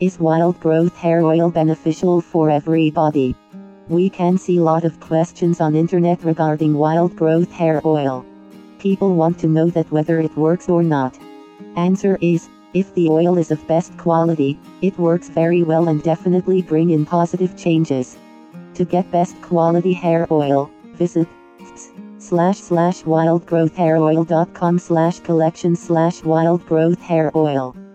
Is wild growth hair oil beneficial for everybody? We can see lot of questions on internet regarding wild growth hair oil. People want to know that whether it works or not. Answer is, if the oil is of best quality, it works very well and definitely bring in positive changes. To get best quality hair oil, visit slash slash wildgrowthhairoil.com slash collection slash wildgrowthhairoil.